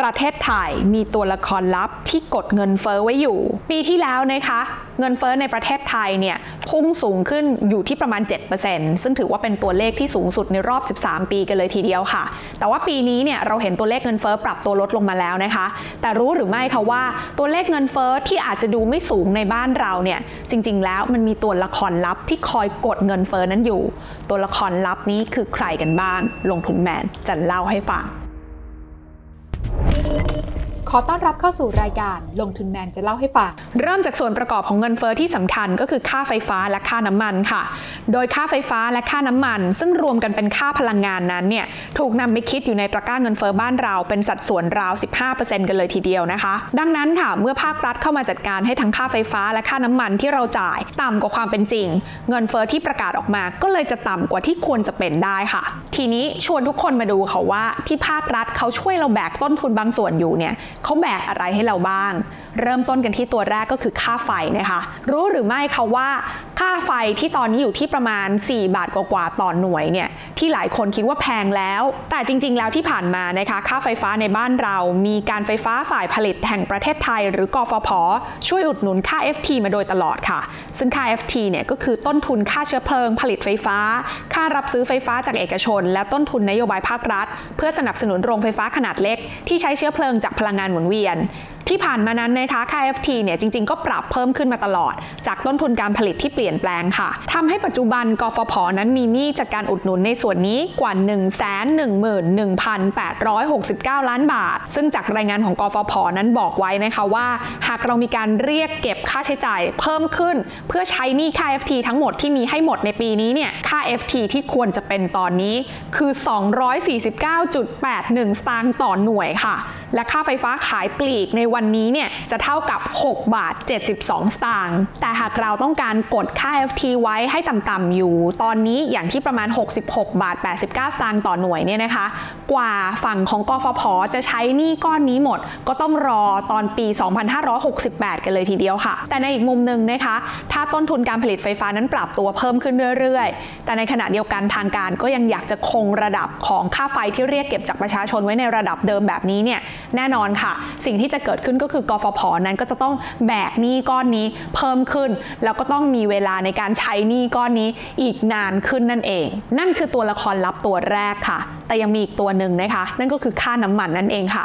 ประเทศไทยมีตัวละครลับที่กดเงินเฟ้อไว้อยู่ ปีที่แล้วนะคะ เงินเฟ้อในประเทศไทยเนี่ยพุ่งสูงขึ้นอยู่ที่ประมาณ 7%ซึ่งถือว่าเป็นตัวเลขที่สูงสุดในรอบ 13 ปีกันเลยทีเดียวค่ะ แต่ว่าปีนี้เนี่ยเราเห็นตัวเลขเงินเฟ้อปรับตัวลดลงมาแล้วนะคะ แต่รู้หรือไม่คะว่าตัวเลขเงินเฟ้อที่อาจจะดูไม่สูงในบ้านเราเนี่ยจริง ๆ แล้วมันมีตัวละครลับที่คอยกดเงินเฟ้อนั้นอยู่ ตัวละครลับนี้คือใครกันบ้างลงทุนแมนจะเล่าให้ฟัง ขอต้อนรับเข้าสู่รายการลงทุนแมนจะเล่าให้ฟัง เริ่มจากส่วนประกอบของเงินเฟอ้อที่สำคัญก็คือค่าไฟฟ้าและค่าน้ำมันค่ะ โดยค่าไฟฟ้าและค่าน้ำมัน ซึ่งรวมกันเป็นค่าพลังงานนั้นเนี่ยถูกนำไปคิดอยู่ในตะก้าเงินเฟอ้อบ้านเราเป็นสัดส่วนราว 15%กันเลยทีเดียวนะคะ ดังนั้นค่ะเมื่อภาครัฐเข้ามาจัดการให้ทั้งค่าไฟฟ้าและค่าน้ำมันที่เราจ่ายต่ำกว่าความเป็นจริง เงินเฟอ้อที่ประกาศออกมาก็เลยจะต่ำกว่าที่ควรจะเป็นได้ค่ะ ทีนี้ชวนทุกคนมาดูค่ะว่าที่ภาครัฐเขาช่วยเราแบกต้นทุนบางส่วนอยู่เนี่ยเขาแบกอะไรให้เราบ้างเริ่มต้นกันที่ตัวแรกก็คือค่าไฟนะคะ รู้หรือไม่คะว่าค่าไฟที่ตอนนี้อยู่ที่ประมาณ 4 บาทกว่าๆต่อหน่วยเนี่ยที่หลายคนคิดว่าแพงแล้ว แต่จริง ๆ แล้วที่ผ่านมานะคะค่าไฟฟ้าในบ้านเรา มีการไฟฟ้าฝ่ายผลิตแห่งประเทศไทย หรือกฟผช่วยอุดหนุนค่า FT มาโดยตลอดค่ะ ซึ่งค่า FT เนี่ยก็คือต้นทุนค่าเชื้อเพลิง ผลิตไฟฟ้า ค่ารับซื้อไฟฟ้าจากเอกชน และต้นทุนนโยบายภาครัฐ เพื่อสนับสนุนโรงไฟฟ้าขนาดเล็ก ที่ใช้เชื้อเพลิงจากพลังงานหมุนเวียน ที่ผ่านมานั้นนะคะ ค่า FT เนี่ยจริง ๆ ก็ปรับเพิ่มขึ้นมาตลอด จากต้นทุนการผลิตที่เปลี่ยนแปลงค่ะทำให้ปัจจุบันกฟผนั้นมีหนี้จากการอุดหนุนในส่วนนี้กว่า 111,869 ล้านบาท ซึ่งจากรายงานของกฟผนั้นบอกไว้นะคะว่า หากเรามีการเรียกเก็บค่าใช้จ่ายเพิ่มขึ้น เพื่อใช้หนี้ค่า FT ทั้งหมดที่มีให้หมดในปีนี้เนี่ยค่า FT ที่ควรจะเป็นตอนนี้คือ 249.81สตางค์ต่อหน่วยค่ะ และค่าไฟฟ้าขายปลีกในวันนี้เนี่ยจะเท่ากับ 6 บาท 72 สตางค์ แต่หากเราต้องการกดค่า FT ไว้ให้ต่ำๆอยู่ ตอนนี้อย่างที่ประมาณ 66 บาท 89 สตางค์ต่อหน่วยเนี่ยนะคะ กว่าฝั่งของกฟผ จะใช้หนี้ก้อนนี้หมด ก็ต้องรอตอนปี 2568 กันเลยทีเดียวค่ะ แต่ในอีกมุมหนึ่งนะคะ ถ้าต้นทุนการผลิตไฟฟ้านั้นปรับตัวเพิ่มขึ้นเรื่อยๆ แต่ในขณะเดียวกันทางการก็ยังอยากจะคงระดับของค่าไฟที่เรียกเก็บจากประชาชนไว้ในระดับเดิมแบบนี้เนี่ย แน่นอนค่ะ สิ่งที่จะเกิดขึ้นก็คือกฟผนั้นก็จะต้องแบกหนี้ก้อนนี้เพิ่มขึ้น แล้วก็ต้องมีเวลาในการใช้หนี้ก้อนนี้อีกนานขึ้นนั่นเอง นั่นคือตัวละครลับตัวแรกค่ะ แต่ยังมีอีกตัวหนึ่งนะคะ นั่นก็คือค่าน้ำมันนั่นเองค่ะ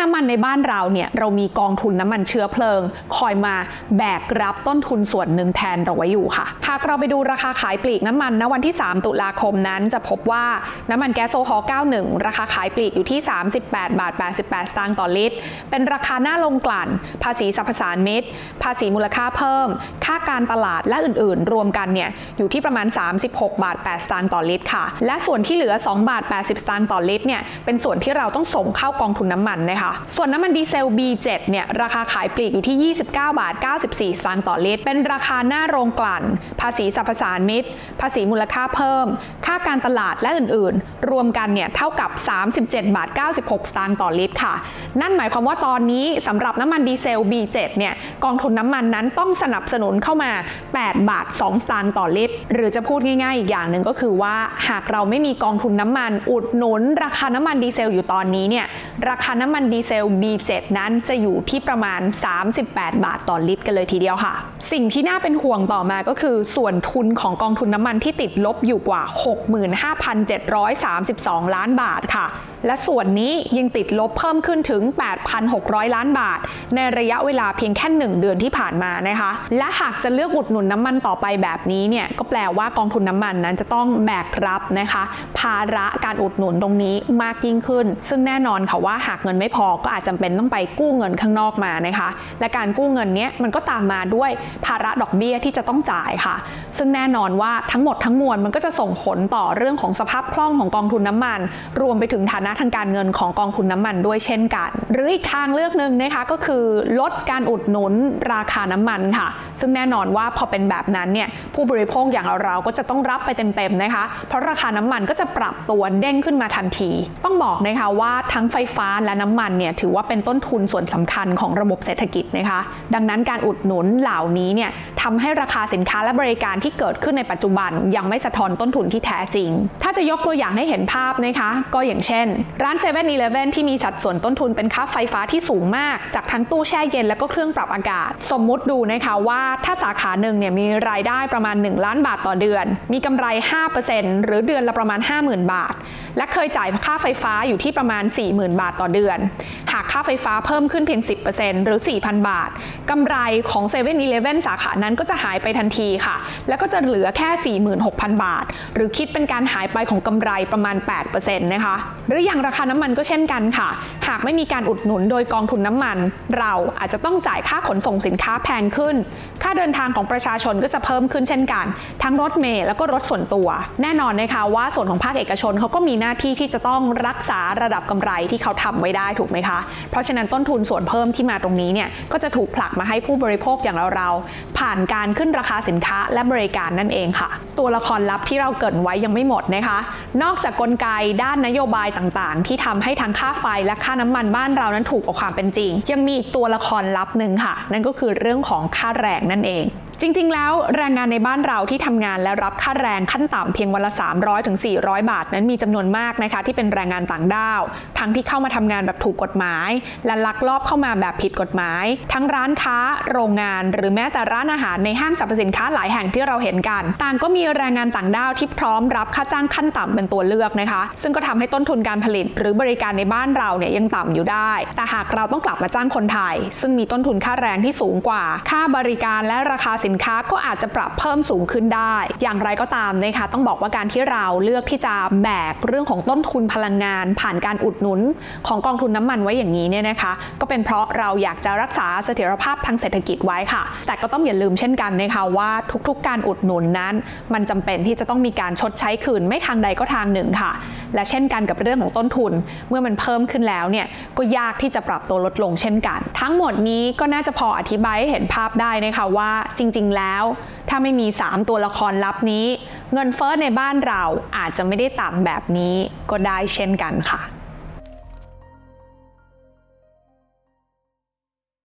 น้ำมันในบ้านเราเนี่ยเรามีกองทุนน้ำมันเชื้อเพลิง คอยมาแบกรับต้นทุนส่วนหนึ่งแทนเราไว้อยู่ค่ะ หากเราไปดูราคาขายปลีกน้ำมันณวันที่ 3 ตุลาคมนั้นจะพบว่าน้ำมันแก๊สโซฮอล์91 ราคาขายปลีกอยู่ที่ 38 บาท 88 สตางค์ต่อลิตร เป็นราคาหน้าลงกลั่น ภาษีสรรพสานมิตภาษีมูลค่าเพิ่ม ค่าการตลาดและอื่นๆ รวมกันเนี่ยอยู่ที่ประมาณ 36 บาท 8 สตางค์ต่อลิตรค่ะ และส่วนที่เหลือ 2 บาท 80 สตางค์ต่อลิตรเนี่ยเป็นส่วนที่เราต้องส่งเข้ากองทุนน้ำมันนะคะส่วนน้ำมันดีเซล B7 เนี่ยราคาขายปลีกอยู่ที่ 29 บาท 94 สตางค์ต่อลิตร เป็นราคาหน้าโรงกลั่น ภาษีสรรพสามิตภาษีมูลค่าเพิ่ม ค่าการตลาดและอื่นๆ รวมกันเนี่ยเท่ากับ 37 บาท 96 สตางค์ต่อลิตรค่ะ นั่นหมายความว่าตอนนี้สำหรับน้ำมันดีเซล B7 เนี่ยกองทุนน้ำมันนั้นต้องสนับสนุนเข้ามา 8 บาท 2 สตางค์ต่อลิตร หรือจะพูดง่ายๆ อีกอย่างหนึ่งก็คือว่าหากเราไม่มีกองทุนน้ำมันอุดหนุน ราคาน้ำมันดีเซลอยู่ตอนนี้เนี่ยราคาน้ำมันดีเซล B7 นั้นจะอยู่ที่ประมาณ 38 บาทต่อลิตรกันเลยทีเดียวค่ะ สิ่งที่น่าเป็นห่วงต่อมาก็คือส่วนทุนของกองทุนน้ำมันที่ติดลบอยู่กว่า 65,732 ล้านบาทค่ะ และส่วนนี้ยังติดลบเพิ่มขึ้นถึง 8,600 ล้านบาท ในระยะเวลาเพียงแค่ 1 เดือนที่ผ่านมานะคะ และหากจะเลือกอุดหนุนน้ำมันต่อไปแบบนี้เนี่ยก็แปลว่ากองทุนน้ำมันนั้นจะต้องแบกรับนะคะ ภาระการอุดหนุนตรงนี้มากยิ่งขึ้น ซึ่งแน่นอนค่ะว่าหากเงินไม่พอก็อาจจำเป็นต้องไปกู้เงินข้างนอกมานะคะ และการกู้เงินเนี้ยมันก็ตามมาด้วยภาระดอกเบี้ยที่จะต้องจ่ายค่ะ ซึ่งแน่นอนว่าทั้งหมดทั้งมวลมันก็จะส่งผลต่อเรื่องของสภาพคล่องของกองทุนน้ำมัน รวมไปถึงฐานะทางการเงินของกองทุนน้ำมันด้วยเช่นกัน หรืออีกทางเลือกหนึ่งนะคะก็คือลดการอุดหนุนราคาน้ำมันค่ะ ซึ่งแน่นอนว่าพอเป็นแบบนั้นเนี่ยผู้บริโภคอย่างเราเราก็จะต้องรับไปเต็มๆนะคะ เพราะราคาน้ำมันก็จะปรับตัวเด้งขึ้นมาทันที ต้องบอกนะคะว่าทั้งไฟฟ้าและน้ำมันเนี่ยถือว่าเป็นต้นทุนส่วนสำคัญของระบบเศรษฐกิจนะคะ ดังนั้นการอุดหนุนเหล่านี้เนี่ยทำให้ราคาสินค้าและบริการที่เกิดขึ้นในปัจจุบัน ยังไม่สะท้อนต้นทุนที่แท้จริง ถ้าจะยกตัวอย่างให้เห็นภาพนะคะ ก็อย่างเช่นร้าน7 e เ e ่ e อที่มีสัดส่วนต้นทุนเป็นค่าไฟฟ้าที่สูงมาก จากทั้งตู้แช่เย็นและก็เครื่องปรับอากาศ สมมุติดูนะคะว่าถ้าสาขาหนึ่งเนี่ยมีรายได้ประมาณ 1 ล้านบาทต่อเดือน มีกำไร 5%หรือเดือนละประมาณ 50,000 บาท และเคยจ่ายค่าไฟฟ้าอยู่ที่ประมาณ 40,000 บาทต่อเดือน หากค่าไฟฟ้าเพิ่มขึ้นเพียง 10%หรือ 4,000 บาทกำไรของ7 e เ e ่ e สาขานั้นก็จะหายไปทันทีค่ะ แล้วก็จะเหลือแค่ 46,000 บาท หรือคิดเป็นการหายไปของกำไรประมาณ 8%นะคะหรืออย่างราคาน้ำมันก็เช่นกันค่ะ หากไม่มีการอุดหนุนโดยกองทุนน้ำมัน เราอาจจะต้องจ่ายค่าขนส่งสินค้าแพงขึ้น ค่าเดินทางของประชาชนก็จะเพิ่มขึ้นเช่นกัน ทั้งรถเมล์แล้วก็รถส่วนตัว แน่นอนนะคะว่าส่วนของภาคเอกชนเขาก็มีหน้าที่ที่จะต้องรักษาระดับกำไรที่เขาทำไว้ได้ถูกไหมคะ เพราะฉะนั้นต้นทุนส่วนเพิ่มที่มาตรงนี้เนี่ยก็จะถูกผลักมาให้ผู้บริโภคอย่างเราๆผ่านการขึ้นราคาสินค้าและบริการนั่นเองค่ะ ตัวละครลับที่เราเกรินไว้ยังไม่หมดนะคะ นอกจากกลไกด้านนโยบายต่างๆ ที่ทำให้ทั้งค่าไฟและค่าน้ำมันบ้านเรานั้นถูกกว่าความเป็นจริง ยังมีอีกตัวละครลับหนึ่งค่ะ นั่นก็คือเรื่องของค่าแรงนั่นเอง จริง ๆ แล้วแรงงานในบ้านเราที่ทำงานและรับค่าแรงขั้นต่ำเพียงวันละ 300ถึง400 บาท นั้นมีจำนวนมากนะคะที่เป็นแรงงานต่างด้าว ทั้งที่เข้ามาทำงานแบบถูกกฎหมาย และลักลอบเข้ามาแบบผิดกฎหมาย ทั้งร้านค้า โรงงาน หรือแม้แต่ร้านอาหารในห้างสรรพสินค้าหลายแห่งที่เราเห็นกัน ต่างก็มีแรงงานต่างด้าวที่พร้อมรับค่าจ้างขั้นต่ำเป็นตัวเลือกนะคะ ซึ่งก็ทำให้ต้นทุนการผลิต หรือบริการในบ้านเราเนี่ยยังต่ำอยู่ได้ แต่หากเราต้องกลับมาจ้างคนไทย ซึ่งมีต้นทุนค่าแรงที่สูงกว่า ค่าบริการและราคาสินค้าก็อาจจะปรับเพิ่มสูงขึ้นได้ อย่างไรก็ตามนะคะต้องบอกว่าการที่เราเลือกที่จะแบกเรื่องของต้นทุนพลังงาน ผ่านการอุดหนุนของกองทุนน้ำมันไว้อย่างนี้เนี่ยนะคะ ก็เป็นเพราะเราอยากจะรักษาเสถียรภาพทางเศรษฐกิจไว้ค่ะ แต่ก็ต้องอย่าลืมเช่นกันนะคะว่าทุกๆ การอุดหนุนนั้น มันจำเป็นที่จะต้องมีการชดใช้คืนไม่ทางใดก็ทางหนึ่งค่ะ และเช่นกันกับเรื่องของต้นทุน เมื่อมันเพิ่มขึ้นแล้วเนี่ยก็ยากที่จะปรับตัวลดลงเช่นกัน ทั้งหมดนี้ก็น่าจะพออธิบายให้เห็นภาพได้นะคะว่าจริง ๆ แล้ว ถ้าไม่มี 3 ตัวละครลับนี้ เงินเฟ้อในบ้านเราอาจจะไม่ได้ต่ำแบบนี้ก็ได้เช่นกันค่ะ